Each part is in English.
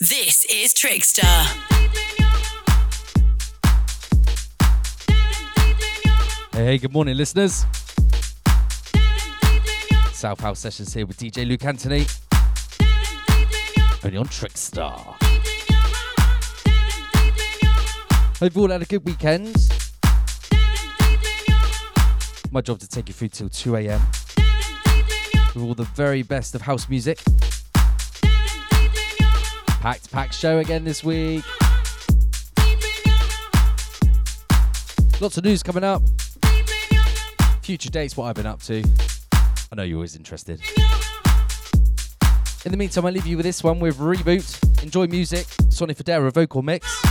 This is Trickstar. Hey, hey, good morning, listeners. South House Sessions here with DJ Luke Anthony. Only on Trickstar. Hope you all had a good weekend. My job to take you through till 2 a.m. with all the very best of house music. Packed, packed show again this week. Lots of news coming up. Future dates, what I've been up to. I know you're always interested. In the meantime, I leave you with this one with Reboot. Enjoy music. Sonny Fodera vocal mix.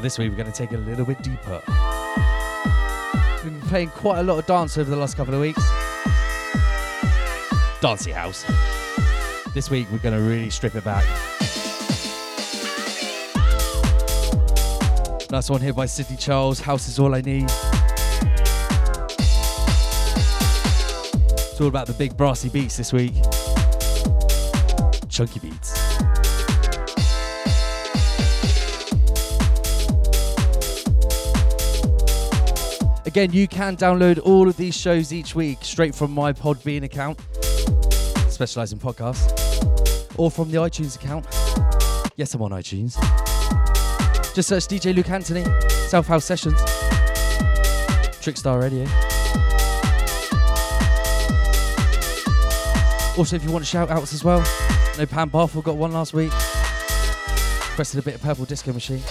Now this week we're going to take it a little bit deeper. We've been playing quite a lot of dance over the last couple of weeks. Dancey House. This week we're going to really strip it back. Nice one here by Sidney Charles. House is all I need. It's all about the big brassy beats this week. Chunky beats. Again, you can download all of these shows each week straight from my Podbean account, specialised in podcasts, or from the iTunes account. Yes, I'm on iTunes. Just search DJ Luke Anthony, South House Sessions, Trickstar Radio. Also, if you want shout outs as well, no Pam Barford got one last week. Requested a bit of Purple Disco Machine.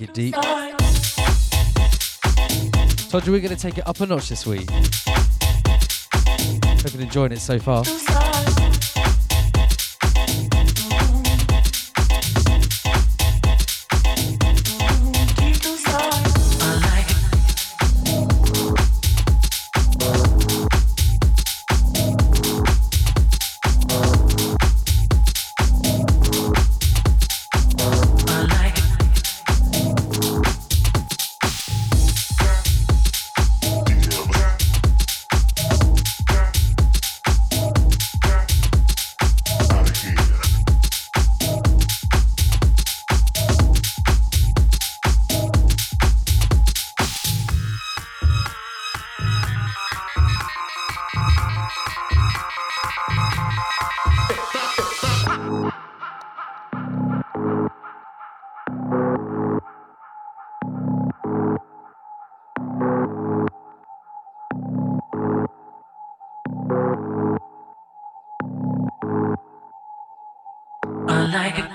Like it deep. Told you we're going to take it up a notch this week. Hope you're enjoying it so far. like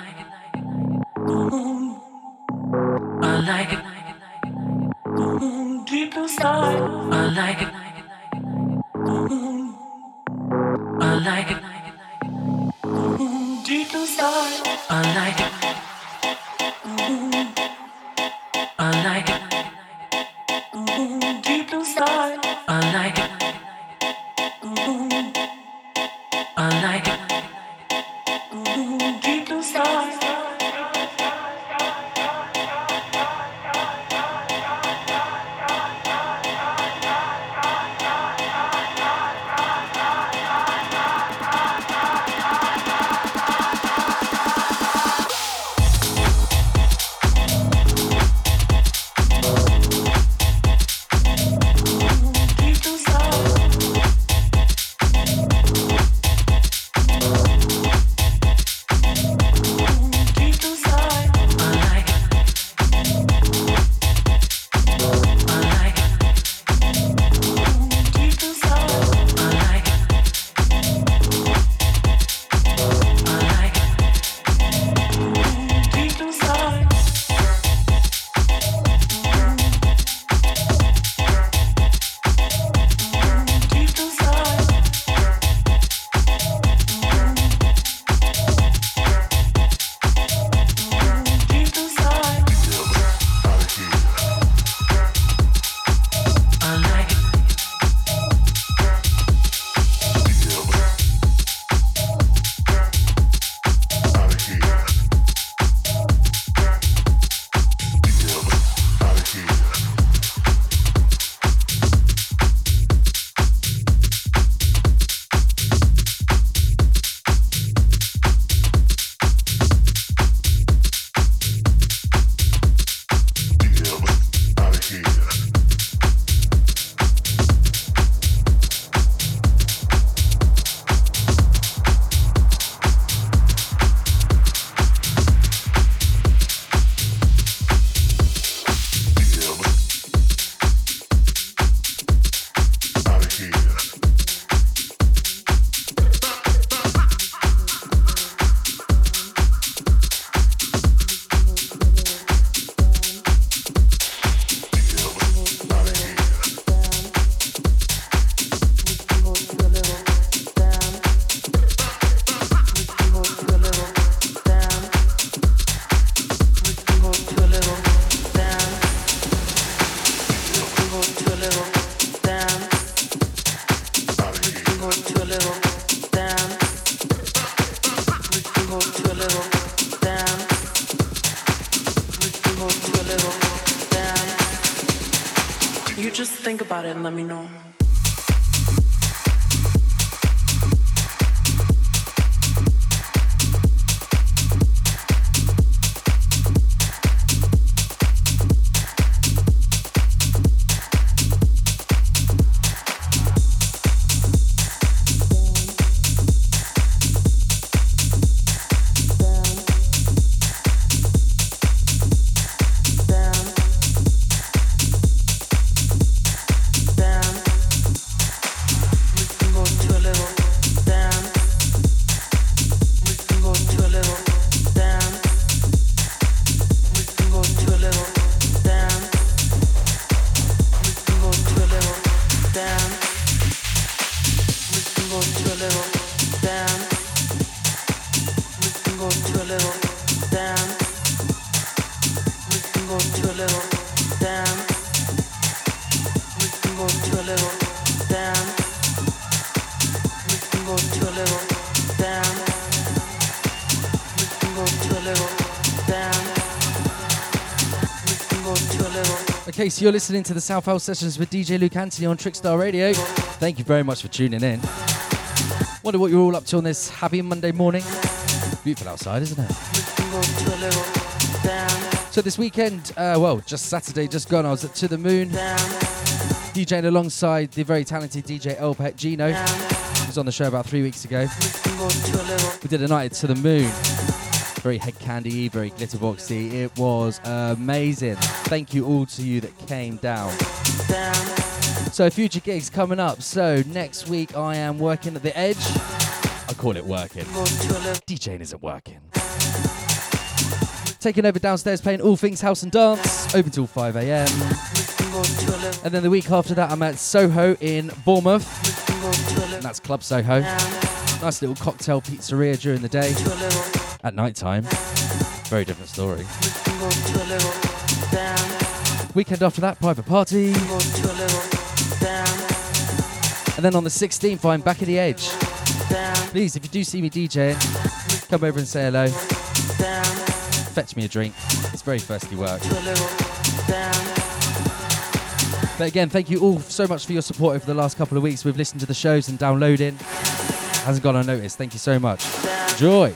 So you're listening to the South House Sessions with DJ Luke Anthony on Trickstar Radio. Thank you very much for tuning in. Wonder what you're all up to on this happy Monday morning. Beautiful outside, isn't it? So this weekend, uh, well, just Saturday, just gone, I was at To The Moon, DJing alongside the very talented DJ El Pet Gino. He was on the show about three weeks ago. We did a night at To The Moon very Hed Kandi, very glitterboxy. It was amazing. Thank you all to you that came down. So future gigs coming up. So next week I am working at the Edge. I call it working. DJing isn't working. Taking over downstairs, playing all things house and dance, open till 5 a.m. And then the week after that, I'm at Soho in Bournemouth. And that's Club Soho. Nice little cocktail pizzeria during the day. At night time, very different story. Weekend after that, private party. And then on the 16th, I'm back at the edge. Please, if you do see me DJing, come over and say hello. Fetch me a drink. It's very thirsty work. But again, thank you all so much for your support over the last couple of weeks. We've listened to the shows and downloading. Hasn't gone unnoticed. Thank you so much. Joy.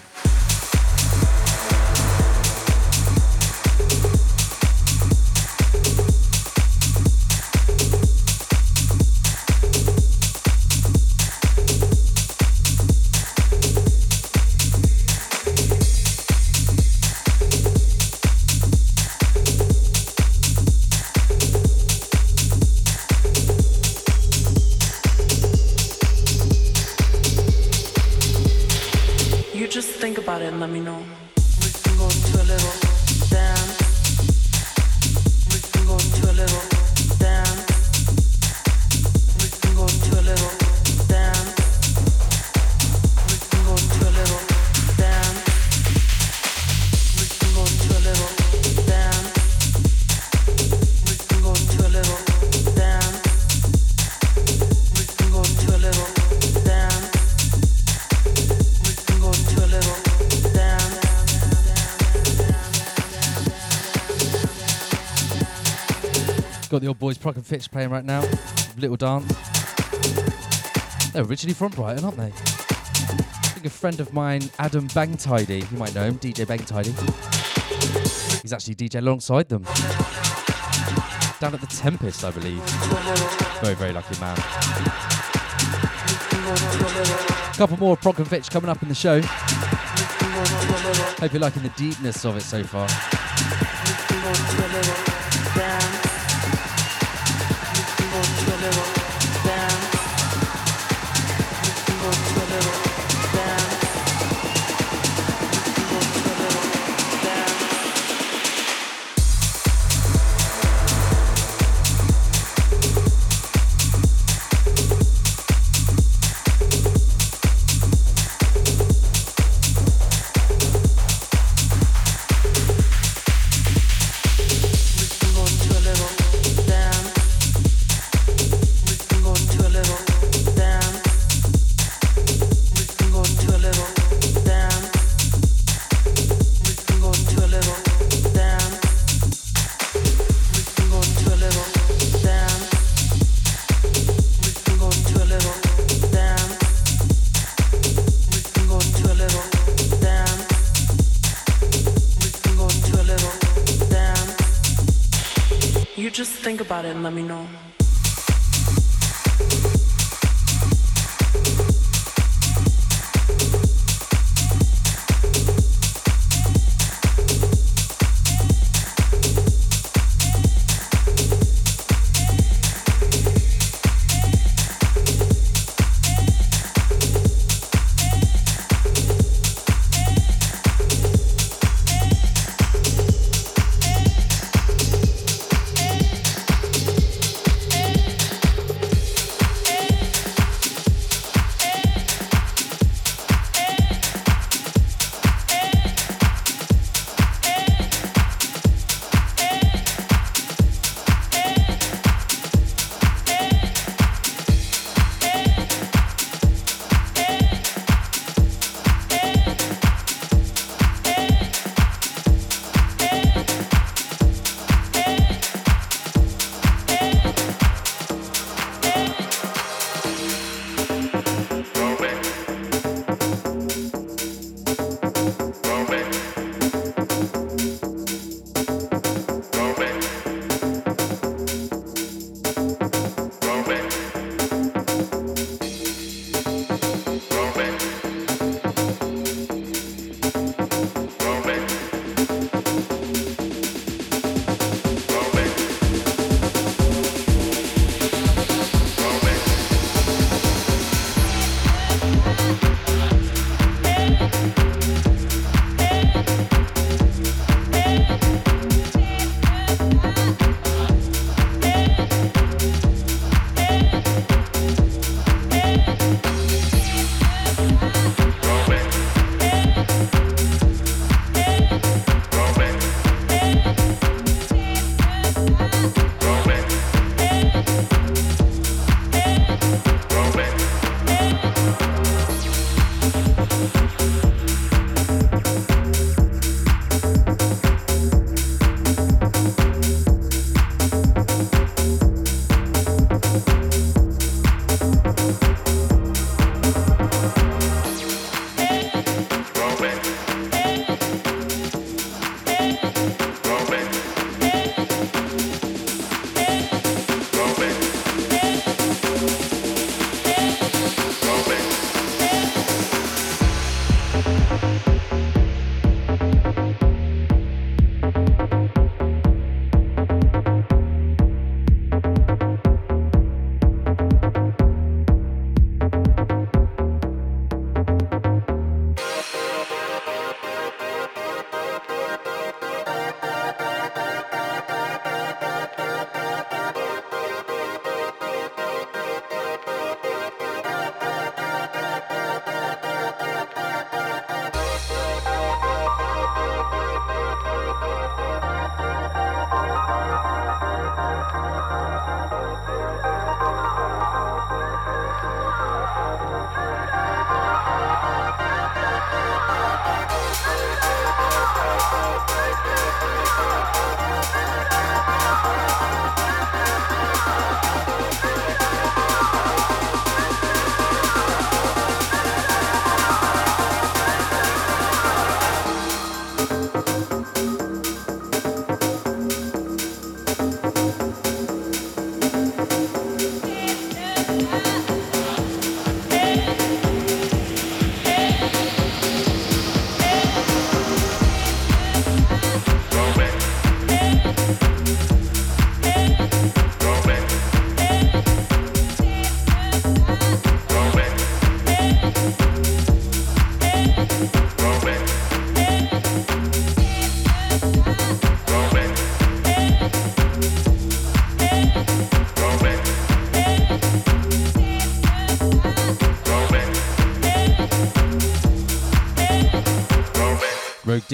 And Fitch playing right now. Little dance. They're originally from Brighton, aren't they? I think a friend of mine, Adam Bangtidy, you might know him, DJ Bangtidy. He's actually DJ alongside them. Down at the Tempest, I believe. Very, very lucky man. A couple more Prok and Fitch coming up in the show. Hope you're liking the deepness of it so far.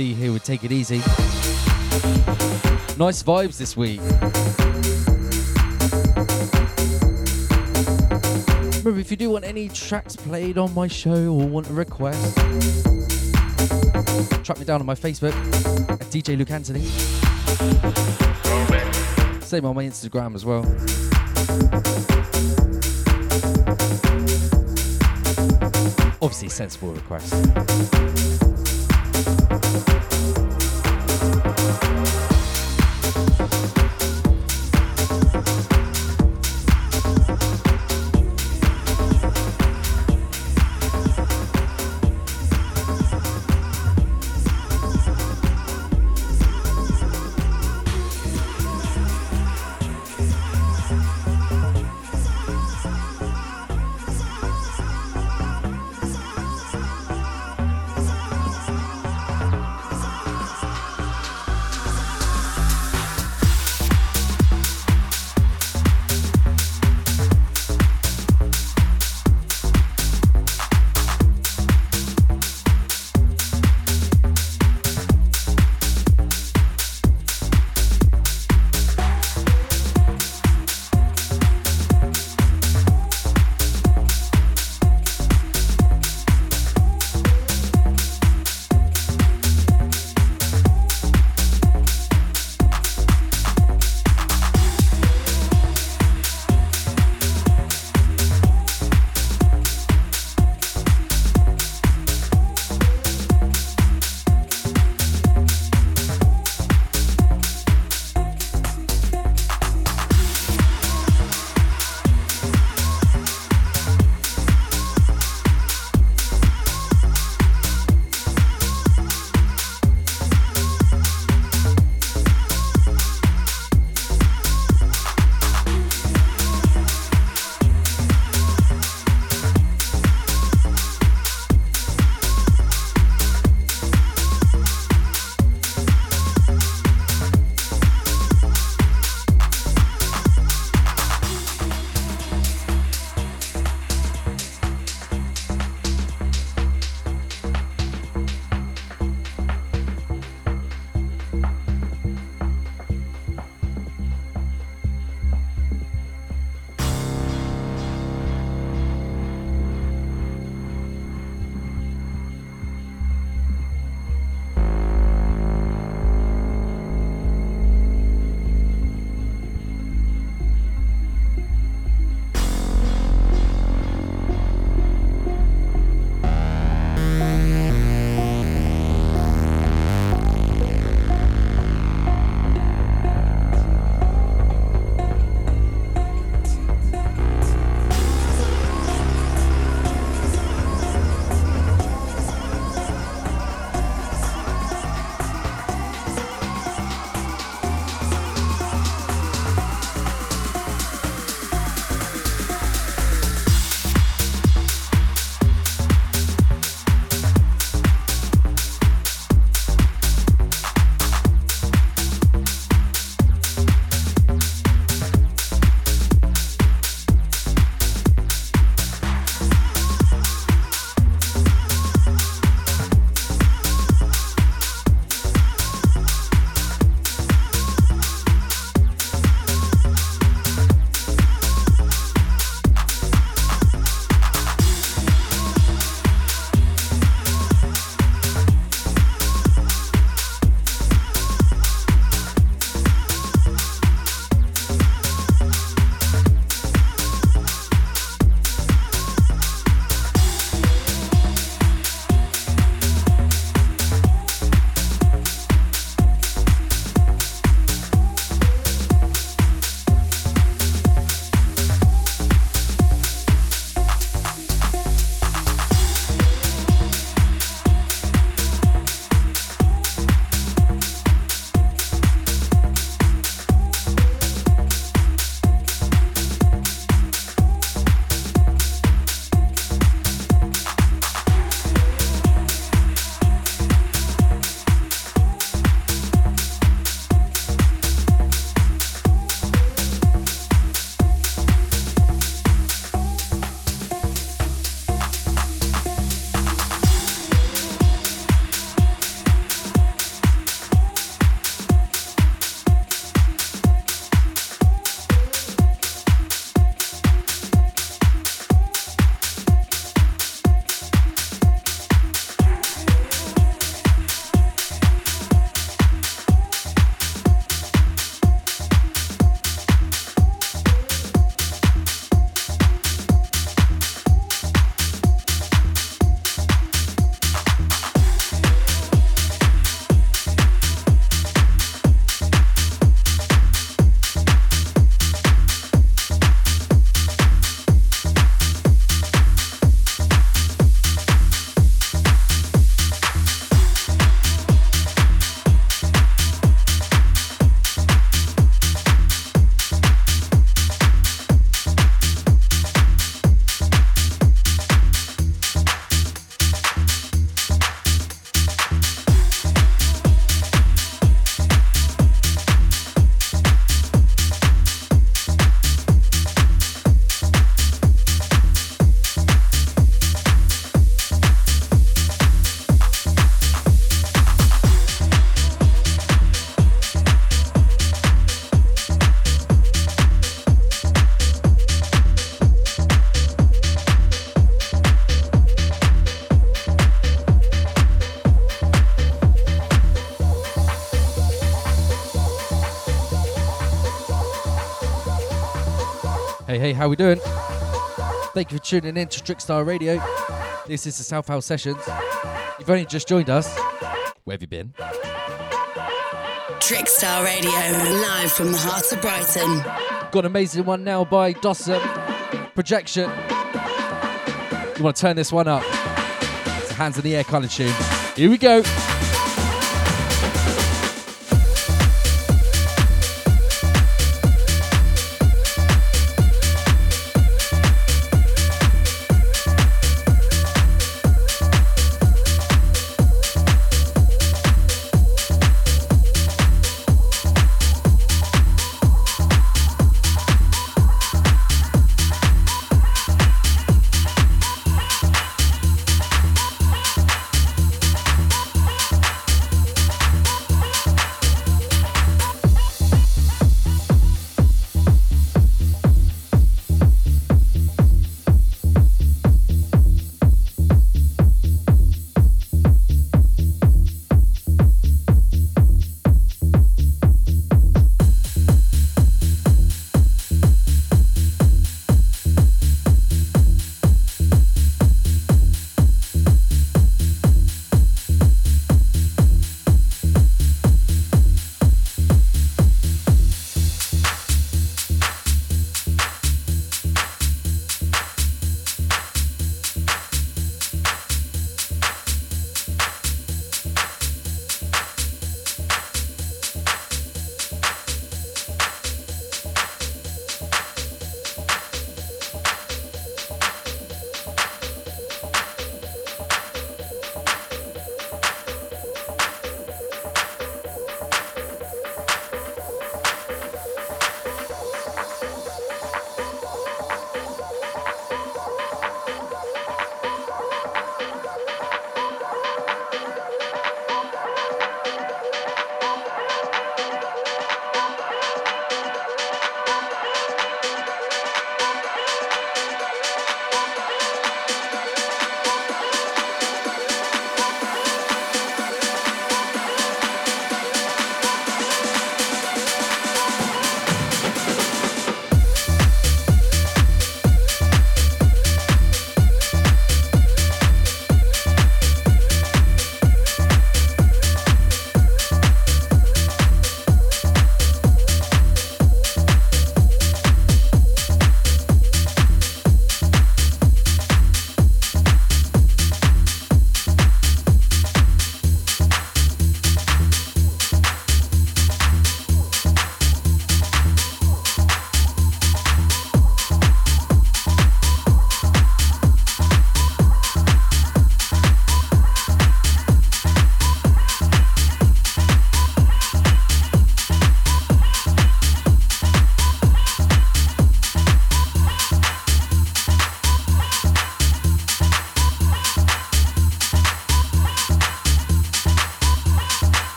D here would Take It Easy. Nice vibes this week. Remember, if you do want any tracks played on my show or want a request, track me down on my Facebook at DJ Luke Anthony. Same on my Instagram as well. Obviously, sensible requests. Hey, how we doing? Thank you for tuning in to Trickstar Radio. This is the South House Sessions. You've only just joined us. Where have you been? Trickstar Radio, live from the heart of Brighton. Got an amazing one now by Dossum. Projection. You want to turn this one up? It's a hands in the air kind of tune. Here we go.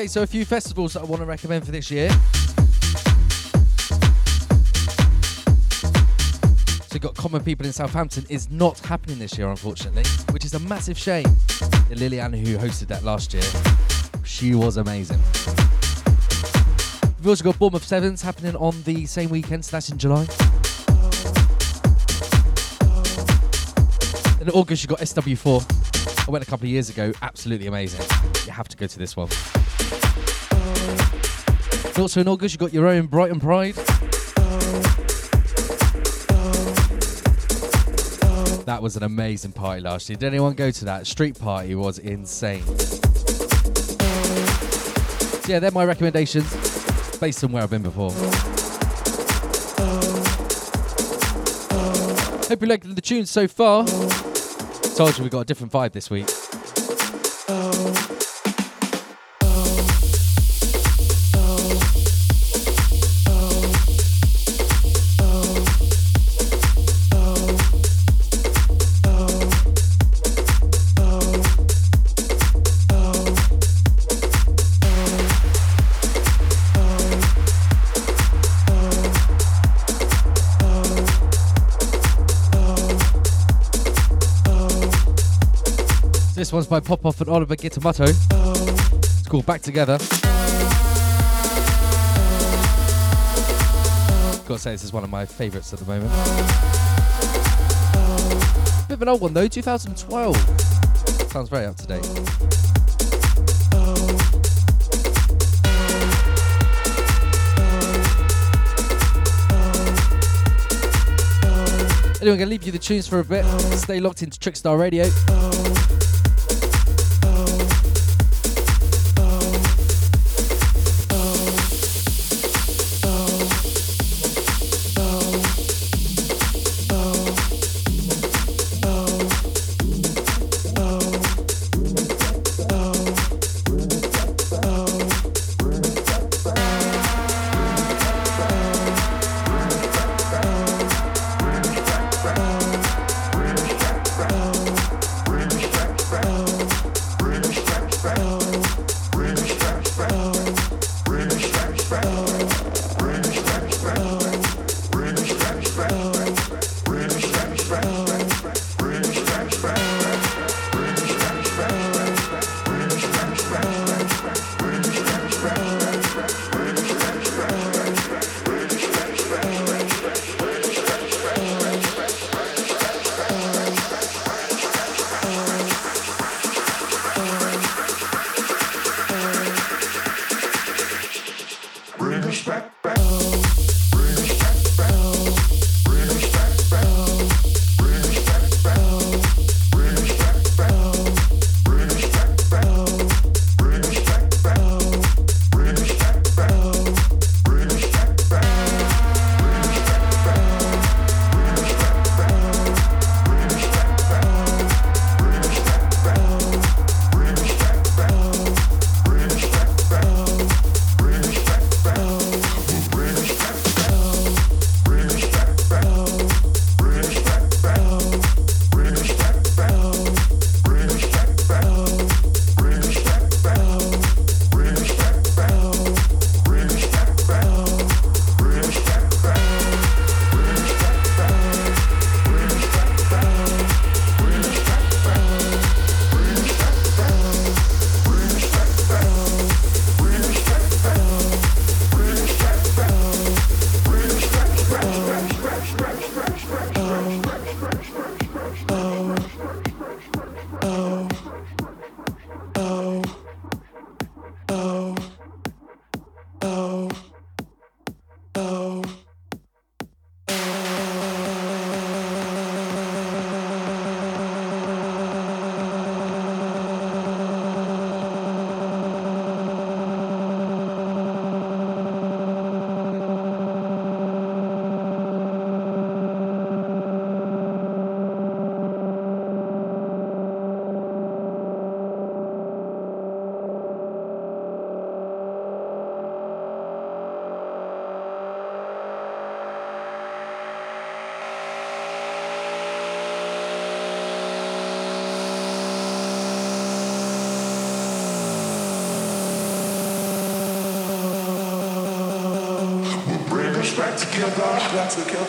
Okay, so a few festivals that I want to recommend for this year. So got Common People in Southampton is not happening this year, unfortunately, which is a massive shame. Liliana, who hosted that last year, she was amazing. We've also got Bournemouth Sevens happening on the same weekend, so that's in July. In August, you've got SW4. I went a couple of years ago, absolutely amazing. You have to go to this one. Also in August, you've got your own Brighton Pride. That was an amazing party last year. Did anyone go to that? Street party was insane. So yeah, they're my recommendations based on where I've been before. Hope you're liking the tunes so far. Told you we got a different vibe this week. One's by Popof and Olivier Giacomotto. It's called Back Together. Gotta say, this is one of my favourites at the moment. Bit of an old one though, 2012. Sounds very up to date. Anyway, I'm going to leave you the tunes for a bit. Stay locked into Trickstar Radio. Back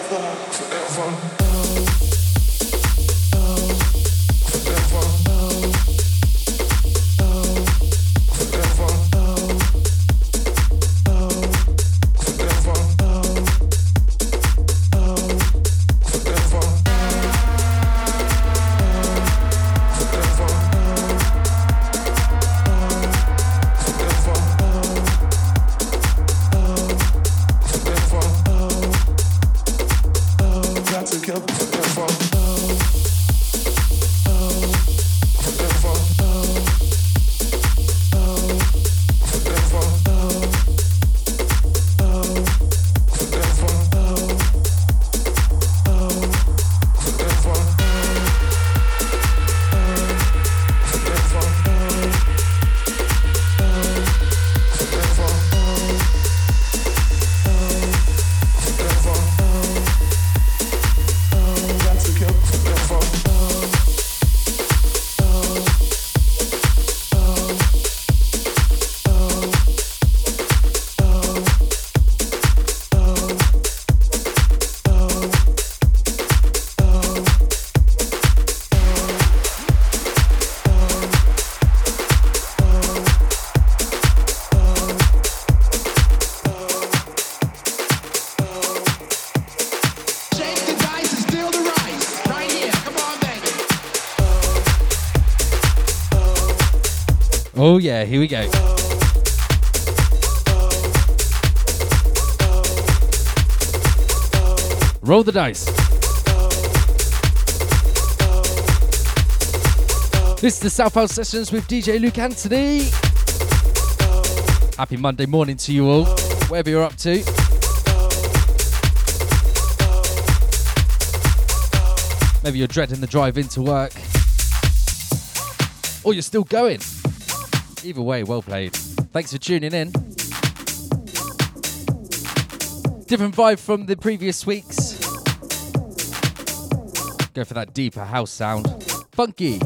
yeah, here we go. Roll the dice. This is the South House Sessions with DJ Luke Anthony. Happy Monday morning to you all, wherever you're up to. Maybe you're dreading the drive into work, or you're still going. Either way, well played. Thanks for tuning in. Different vibe from the previous weeks. Go for that deeper house sound. Funky.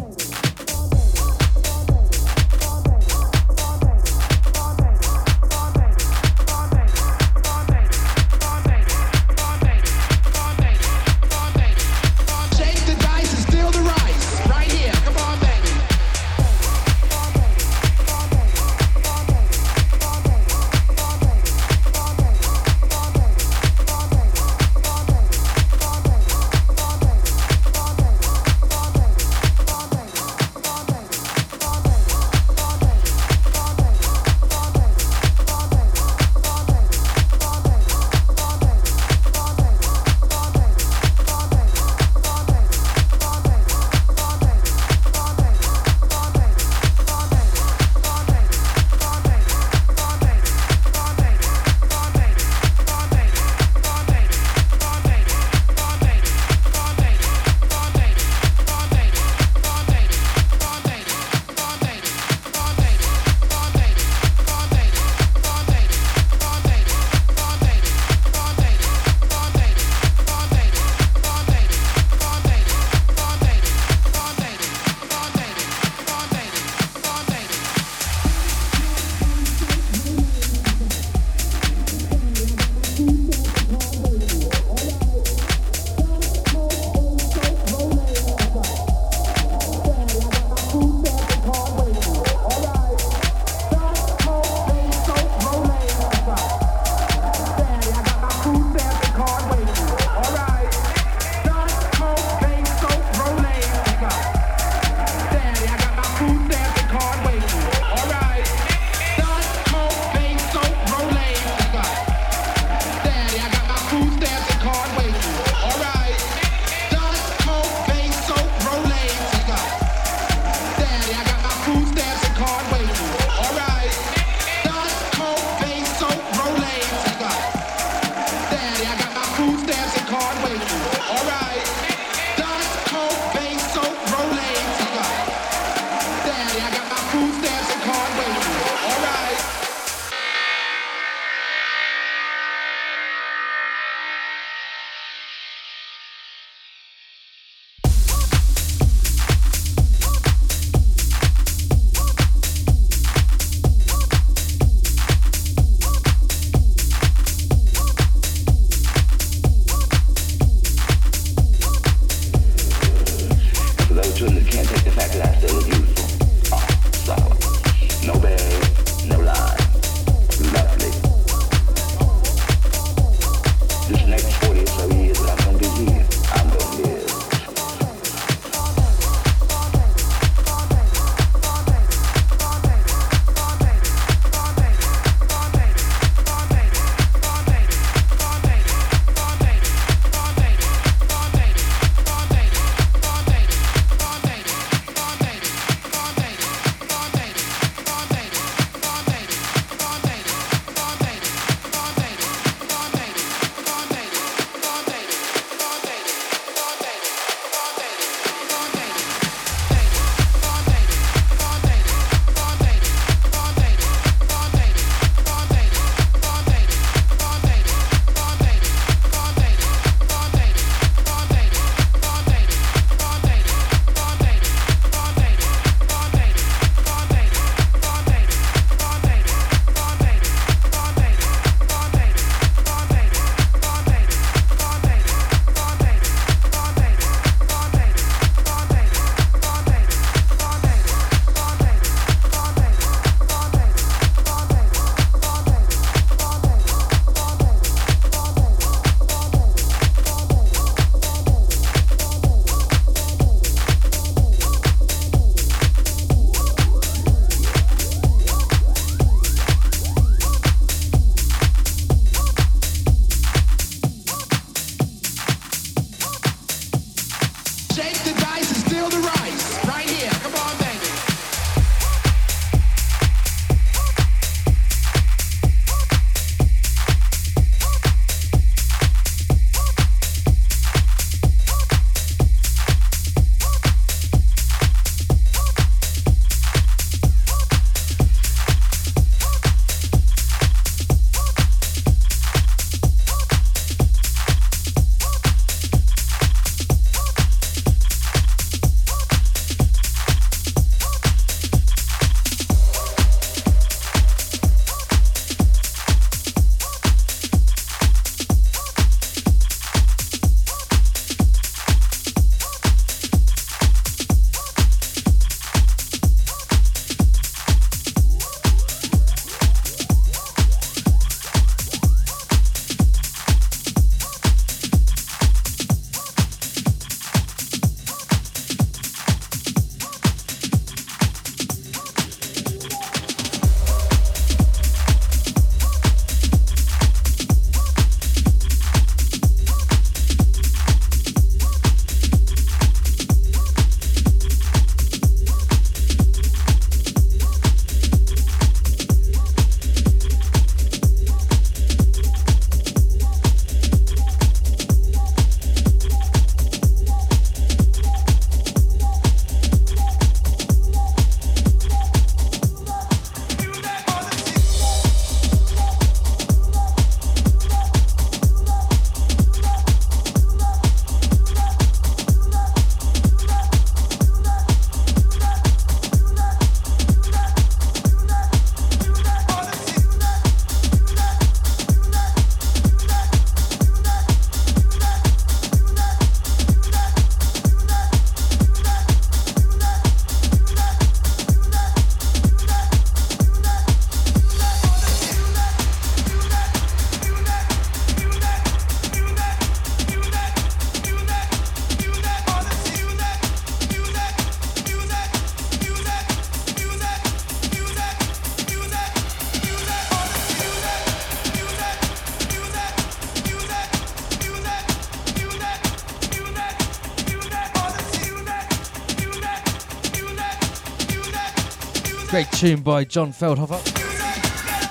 Tune by John Feldhofer.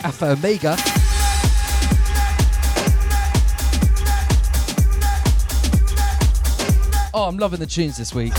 Alpha Omega. Oh, I'm loving the tunes this week.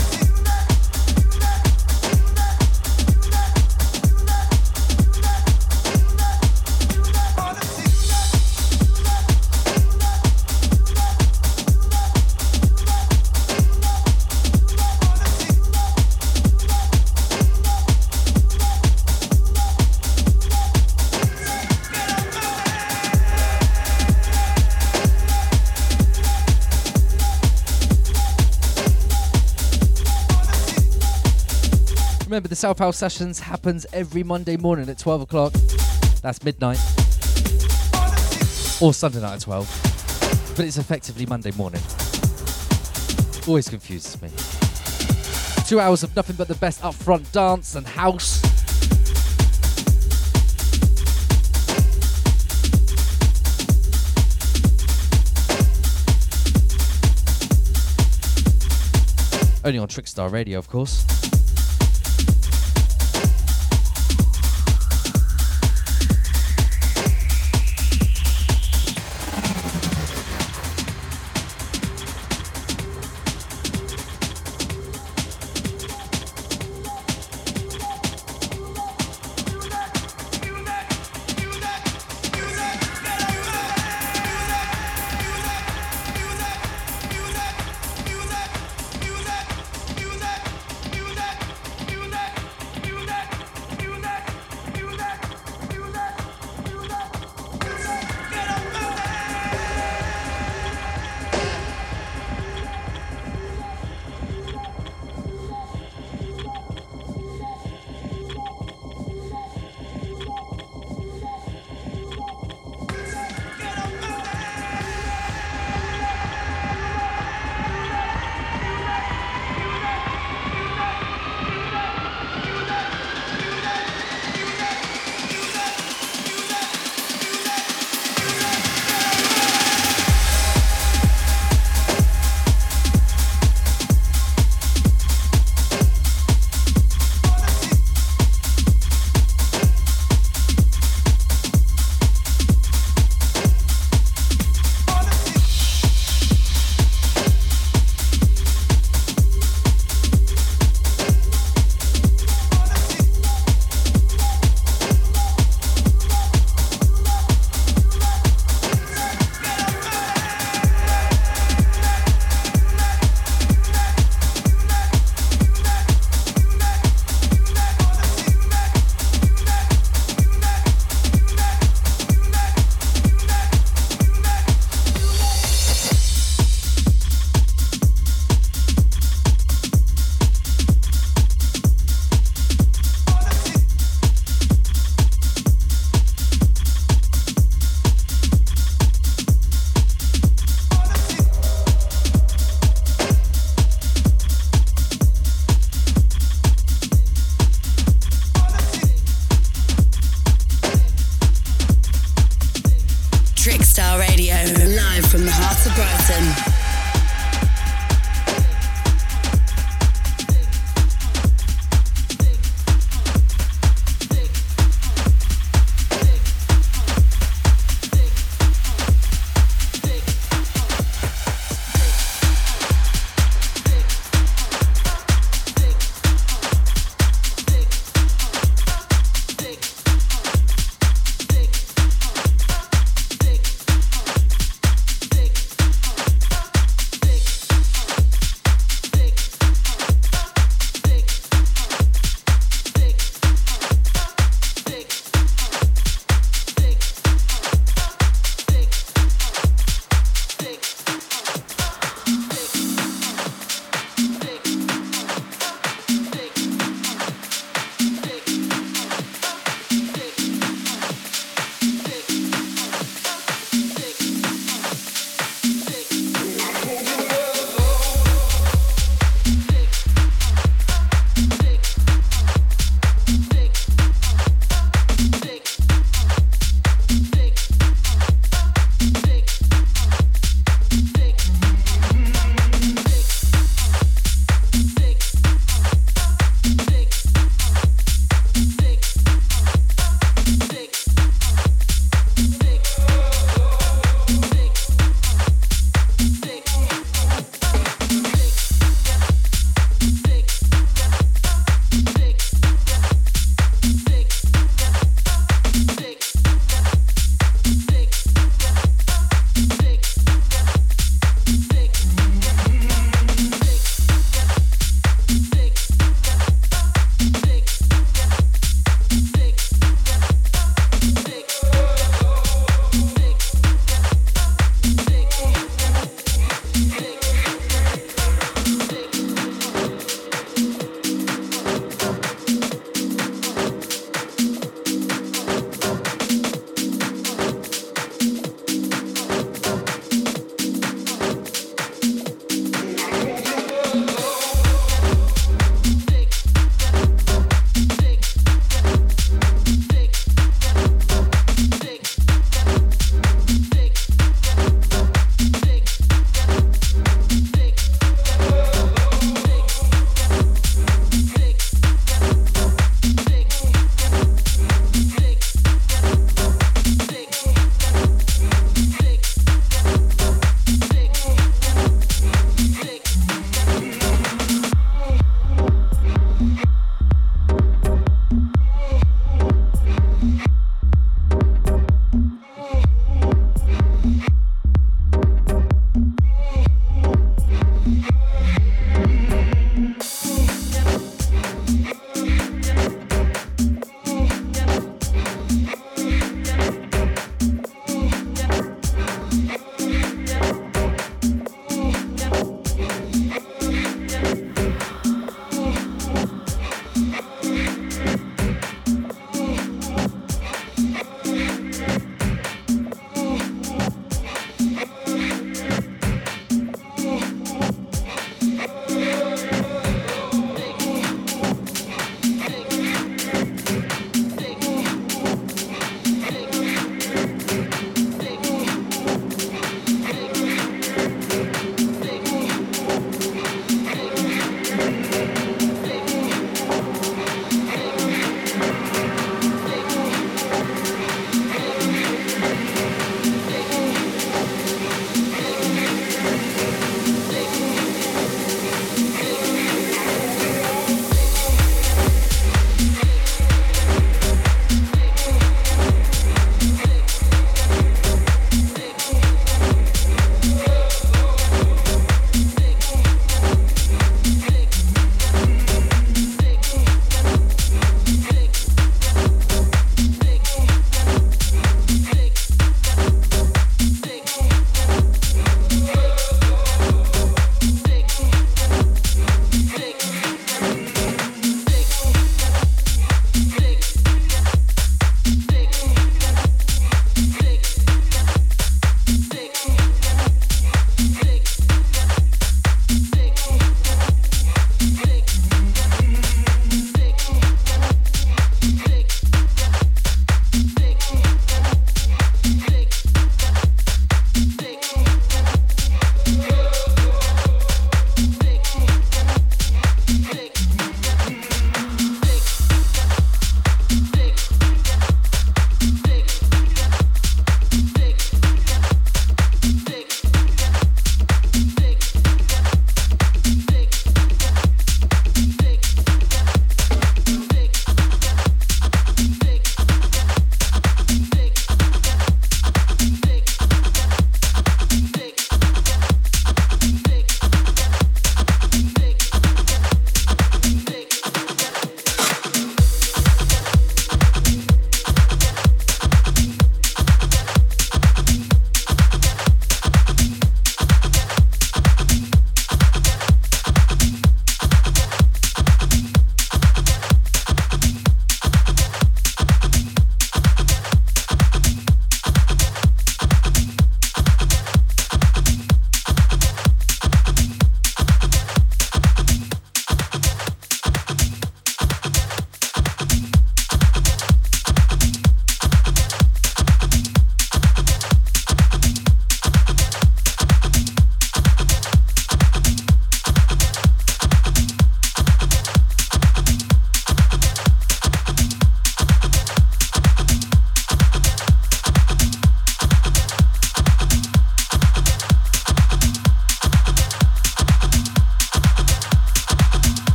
The South House Sessions happens every Monday morning at 12 o'clock. That's midnight. Or Sunday night at 12. But it's effectively Monday morning. Always confuses me. Two hours of nothing but the best upfront dance and house. Only on Trickstar Radio, of course.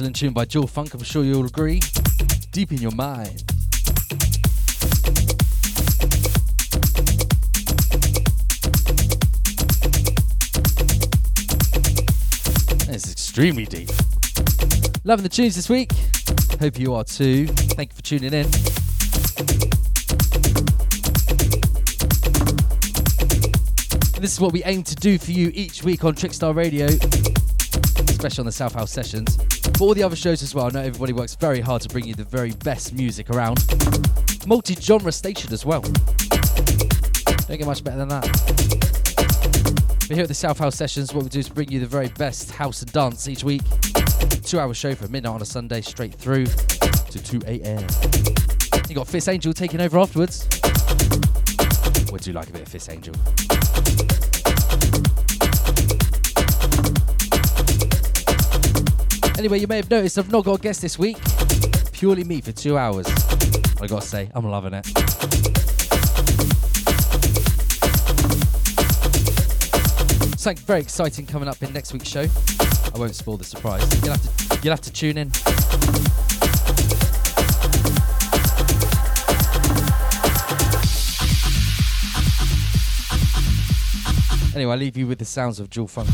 Excellent tune by Joel Funk, I'm sure you'll agree. Deep in your mind. It's extremely deep. Loving the tunes this week. Hope you are too. Thank you for tuning in. This is what we aim to do for you each week on Trickstar Radio, especially on the South House sessions. But all the other shows as well. I know everybody works very hard to bring you the very best music around. Multi genre station as well. Don't get much better than that. But here at the South House Sessions, what we do is bring you the very best house and dance each week. Two hour show from midnight on a Sunday straight through to 2 a.m. You got Fist Angel taking over afterwards. Would you like a bit of Fist Angel? Anyway, you may have noticed I've not got a guest this week. Purely me for two hours. I gotta say, I'm loving it. Something very exciting coming up in next week's show. I won't spoil the surprise. You'll have to, you'll have to tune in. Anyway, I leave you with the sounds of Jewel Funk.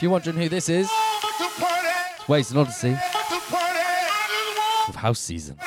If you're wondering who this is, it's Waves and Odyssey with House Season.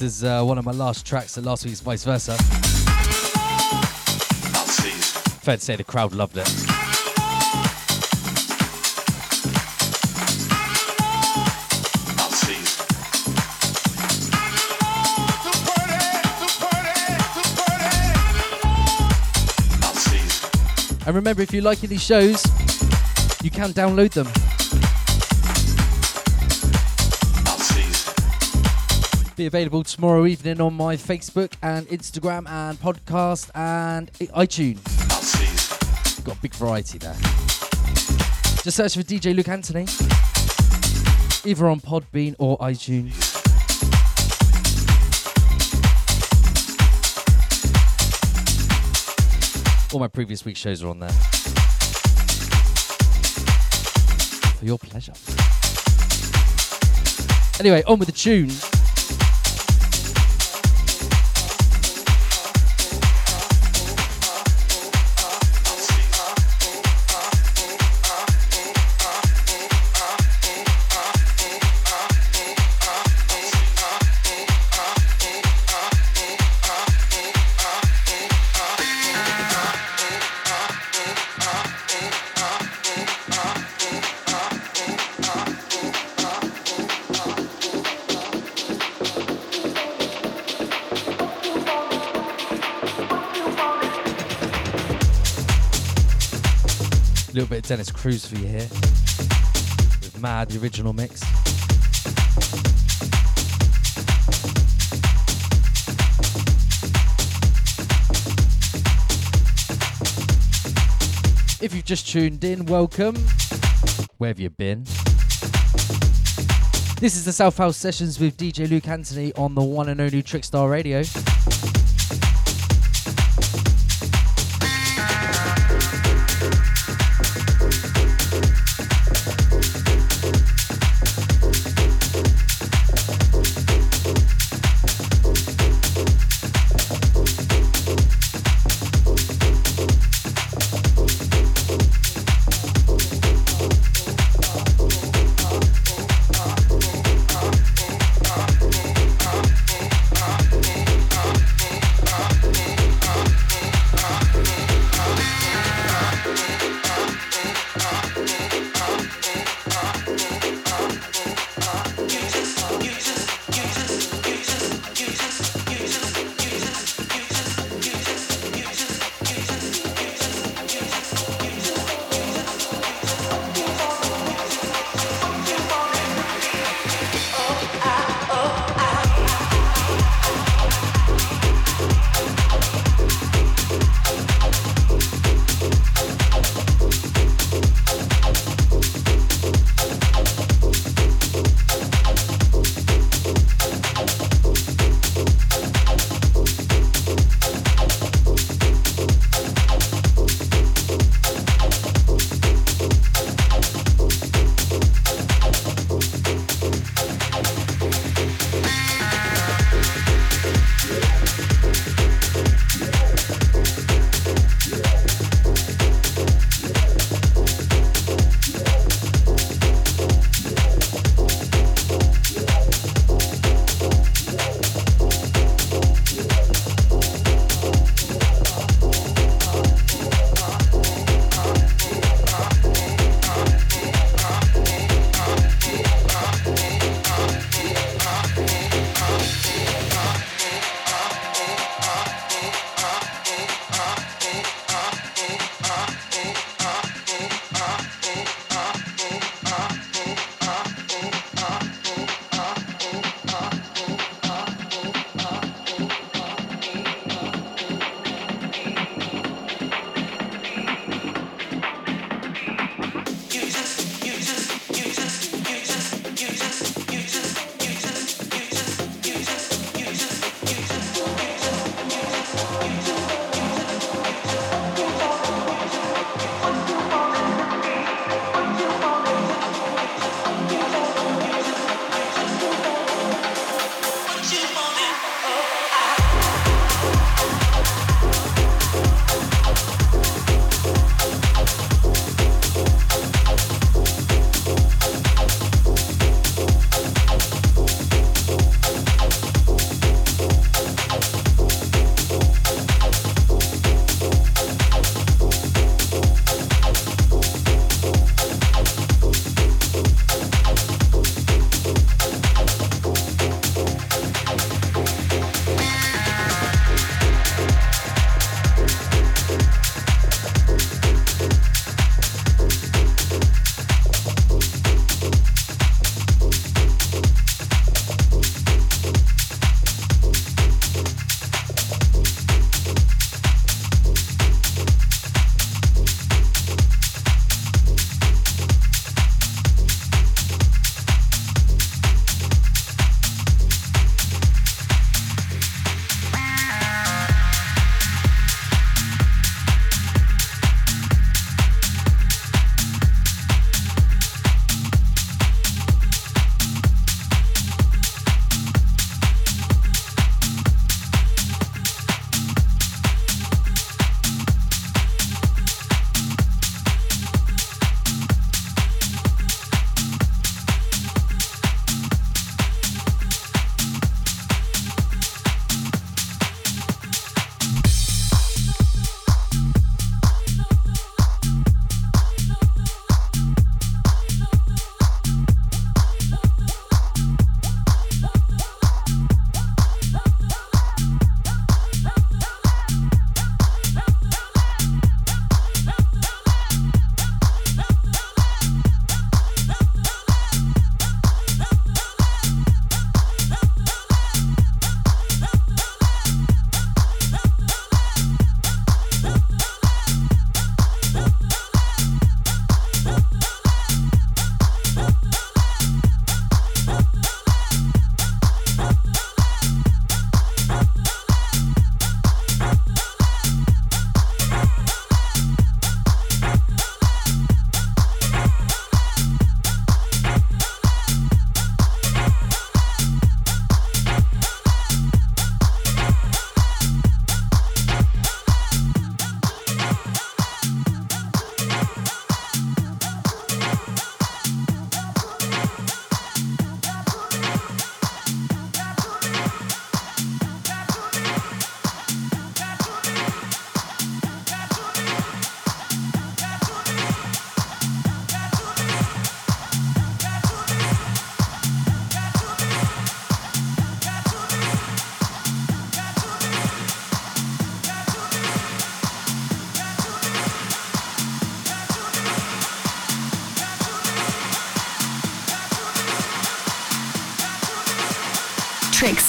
This as uh, one of my last tracks at last week's Vice Versa. Fair to say the crowd loved it. And remember, if you're liking these shows, you can download them. Be available tomorrow evening on my Facebook and Instagram and podcast and iTunes. Got a big variety there. Just search for DJ Luke Anthony, either on Podbean or iTunes. All my previous week's shows are on there. For your pleasure. Anyway, on with the tune. Little bit of Dennis Cruz for you here with Mad, the original mix. If you've just tuned in, welcome. Where have you been? This is the South House Sessions with DJ Luke Anthony on the one and only Trickstar Radio.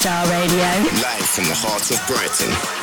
Trickstar Radio. Live from the heart of Brighton.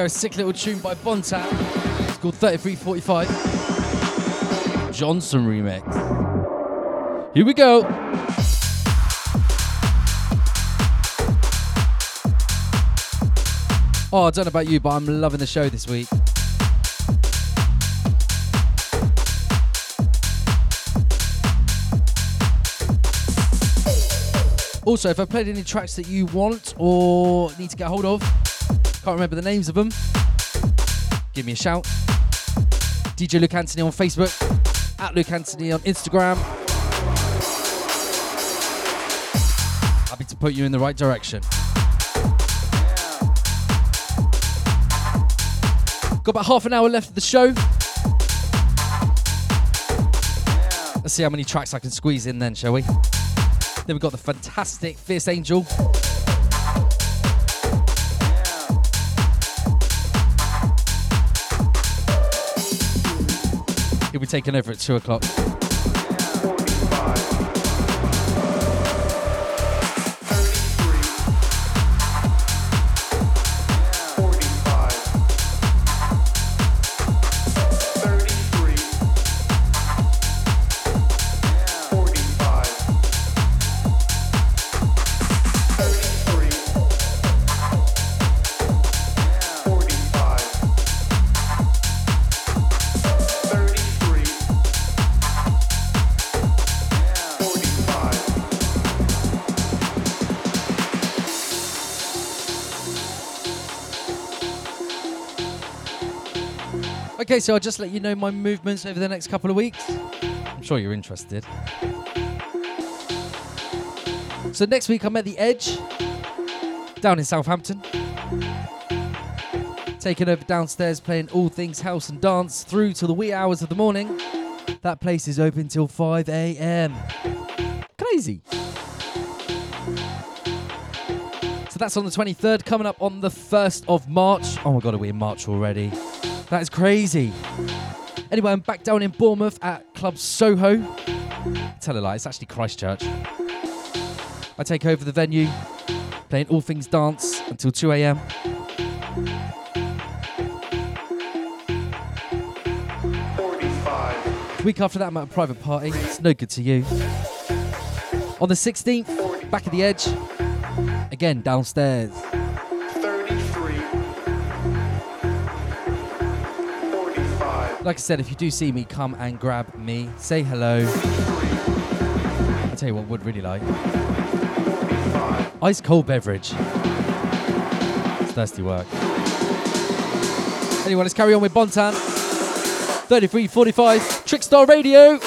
We go. Sick little tune by Bontan. It's called 3345. Johnson remix. Here we go. Oh, I don't know about you, but I'm loving the show this week. Also, if I played any tracks that you want or need to get hold of, can't remember the names of them, give me a shout. DJ Luke Anthony on Facebook, at Luke Anthony on Instagram. Happy to put you in the right direction. Got about half an hour left of the show. Let's see how many tracks I can squeeze in then, shall we? Then we've got the fantastic Fierce Angel. Taking over at 2 o'clock. Okay, so I'll just let you know my movements over the next couple of weeks. I'm sure you're interested. So next week I'm at the Edge down in Southampton. Taking over downstairs, playing all things house and dance through to the wee hours of the morning. That place is open till 5 a.m. Crazy. So that's on the 23rd. Coming up on the 1st of March. Oh my god, are we in March already? That is crazy. Anyway, I'm back down in Bournemouth at Club Soho. Tell a lie, it's actually Christchurch. I take over the venue, playing all things dance until 2 a.m. Week after that, I'm at a private party. It's no good to you. On the 16th, back at the edge. Again, downstairs. Like I said, if you do see me, come and grab me. Say hello. I'll tell you what, I would really like. Ice cold beverage. It's thirsty work. Anyway, let's carry on with Bontan. 3345 Trickstar Radio.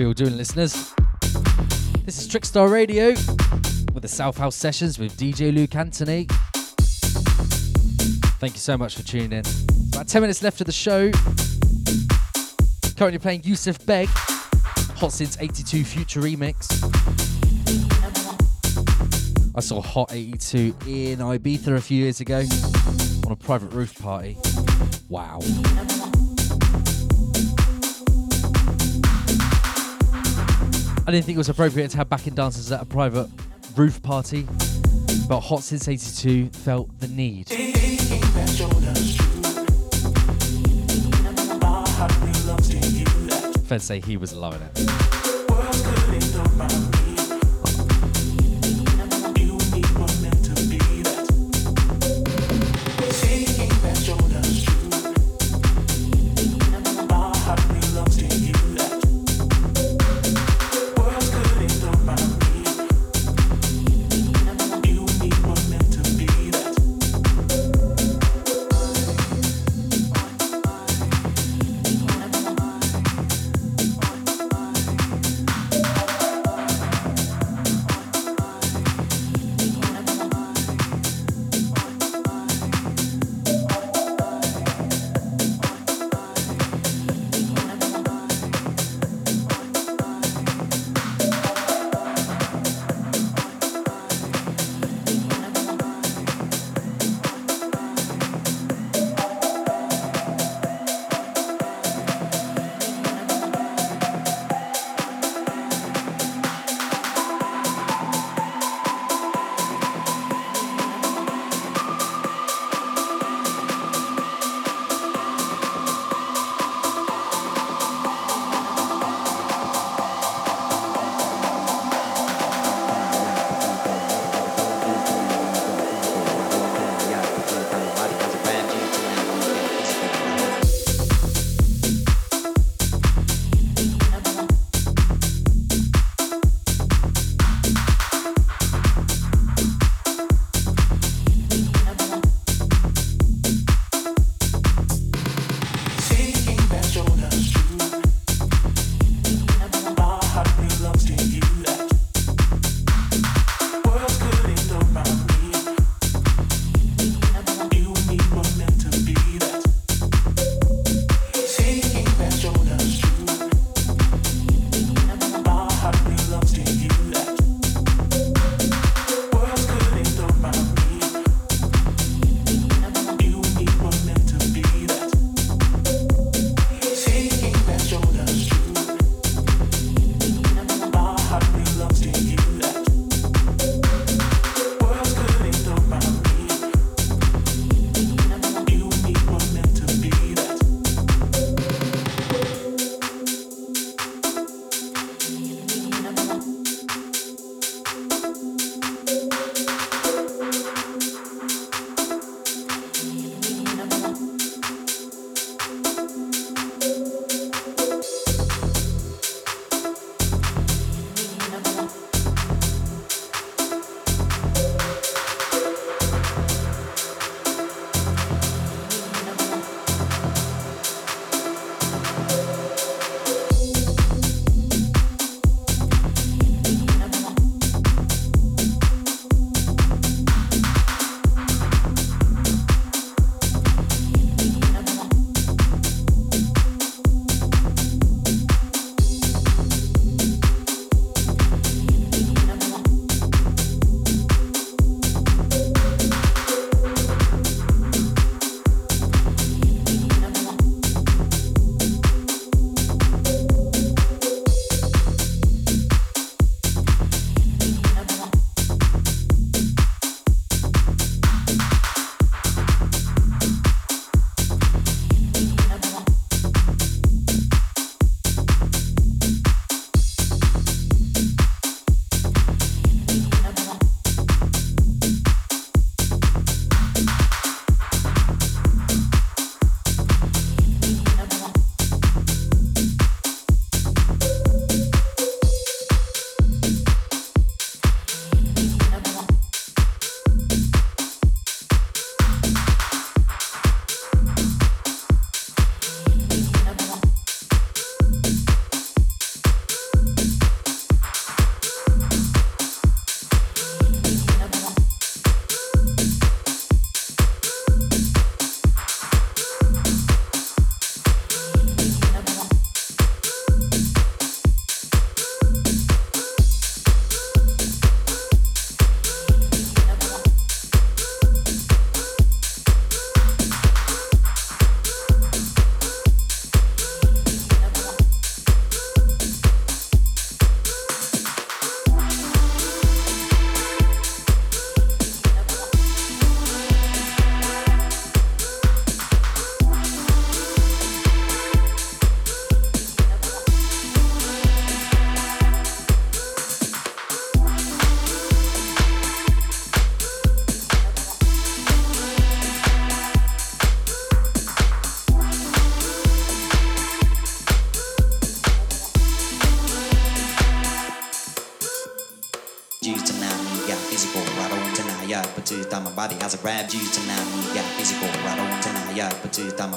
How are you all doing, listeners? This is Trickstar Radio with the South House Sessions with DJ Luke Anthony. Thank you so much for tuning in. About 10 minutes left of the show. Currently playing Yusuf Beg, Hot Since 82 Future Remix. I saw Hot 82 in Ibiza a few years ago on a private roof party. Wow. I didn't think it was appropriate to have backing dancers at a private roof party, but Hot Since 82 felt the need. Fair say he was loving it.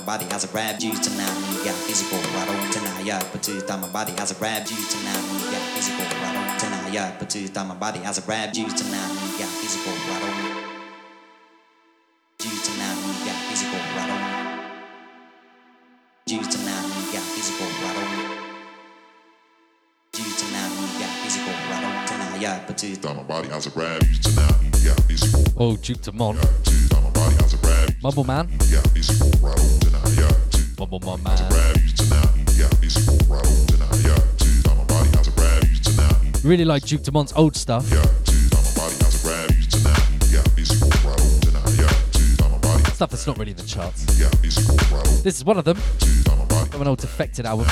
Body has a grabbed you tonight. Yeah, physical right on tonight. Yeah, but two thumb my body has a grabbed you tonight. Yeah, physical right on tonight. Yeah, but two thumb my body has a grabbed you tonight. Yeah, physical right on. You tonight. Yeah, physical right on. You tonight. Yeah, physical right on. You tonight. Yeah, physical right on tonight. Yeah, but two Thought my body has a grab you tonight. Yeah, physical. Oh, Duke Dumont. Yeah, two thought my body has a grab you. Mumble Man. Yeah, physical. Right on tonight. Yeah, two Mumble My has a Man. grab you tonight. Yeah, physical. Right on tonight. Yeah, two thought my body has a grab you tonight. Really like Duke Dumont's old stuff. Yeah, two thought my body has a grab you tonight. Yeah, physical. Right on tonight. Yeah, two thought my body. Stuff that's not really in the charts. Yeah, physical. Right on. This is one of them. Two thought my body. From an old Defected album.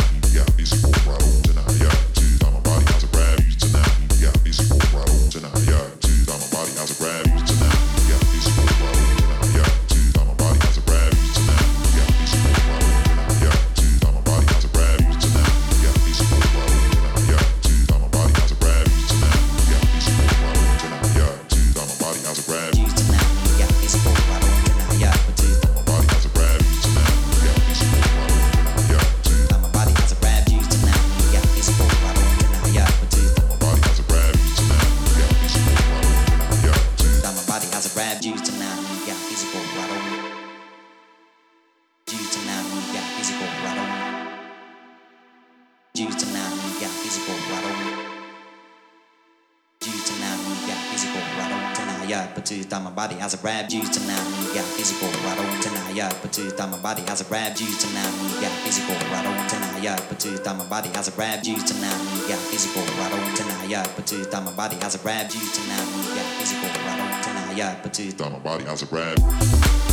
Has grabbed you tonight. Yeah, physical right on tonight. Yeah, but two thumb my body has a grabbed you tonight. Yeah, physical right on tonight. Yeah, but two thumb my body has a grabbed you tonight. Yeah, physical right on tonight. Yeah, but two thought my body has a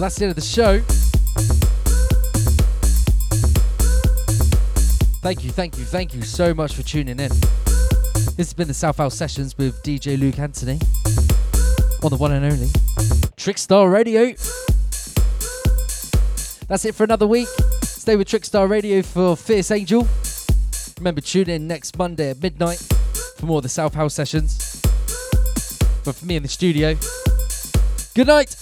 Well, that's the end of the show. Thank you, thank you, thank you so much for tuning in. This has been the South House Sessions with DJ Luke Anthony on the one and only Trickstar Radio. That's it for another week. Stay with Trickstar Radio for Fierce Angel. Remember, tune in next Monday at midnight for more of the South House Sessions. But for me in the studio, good night.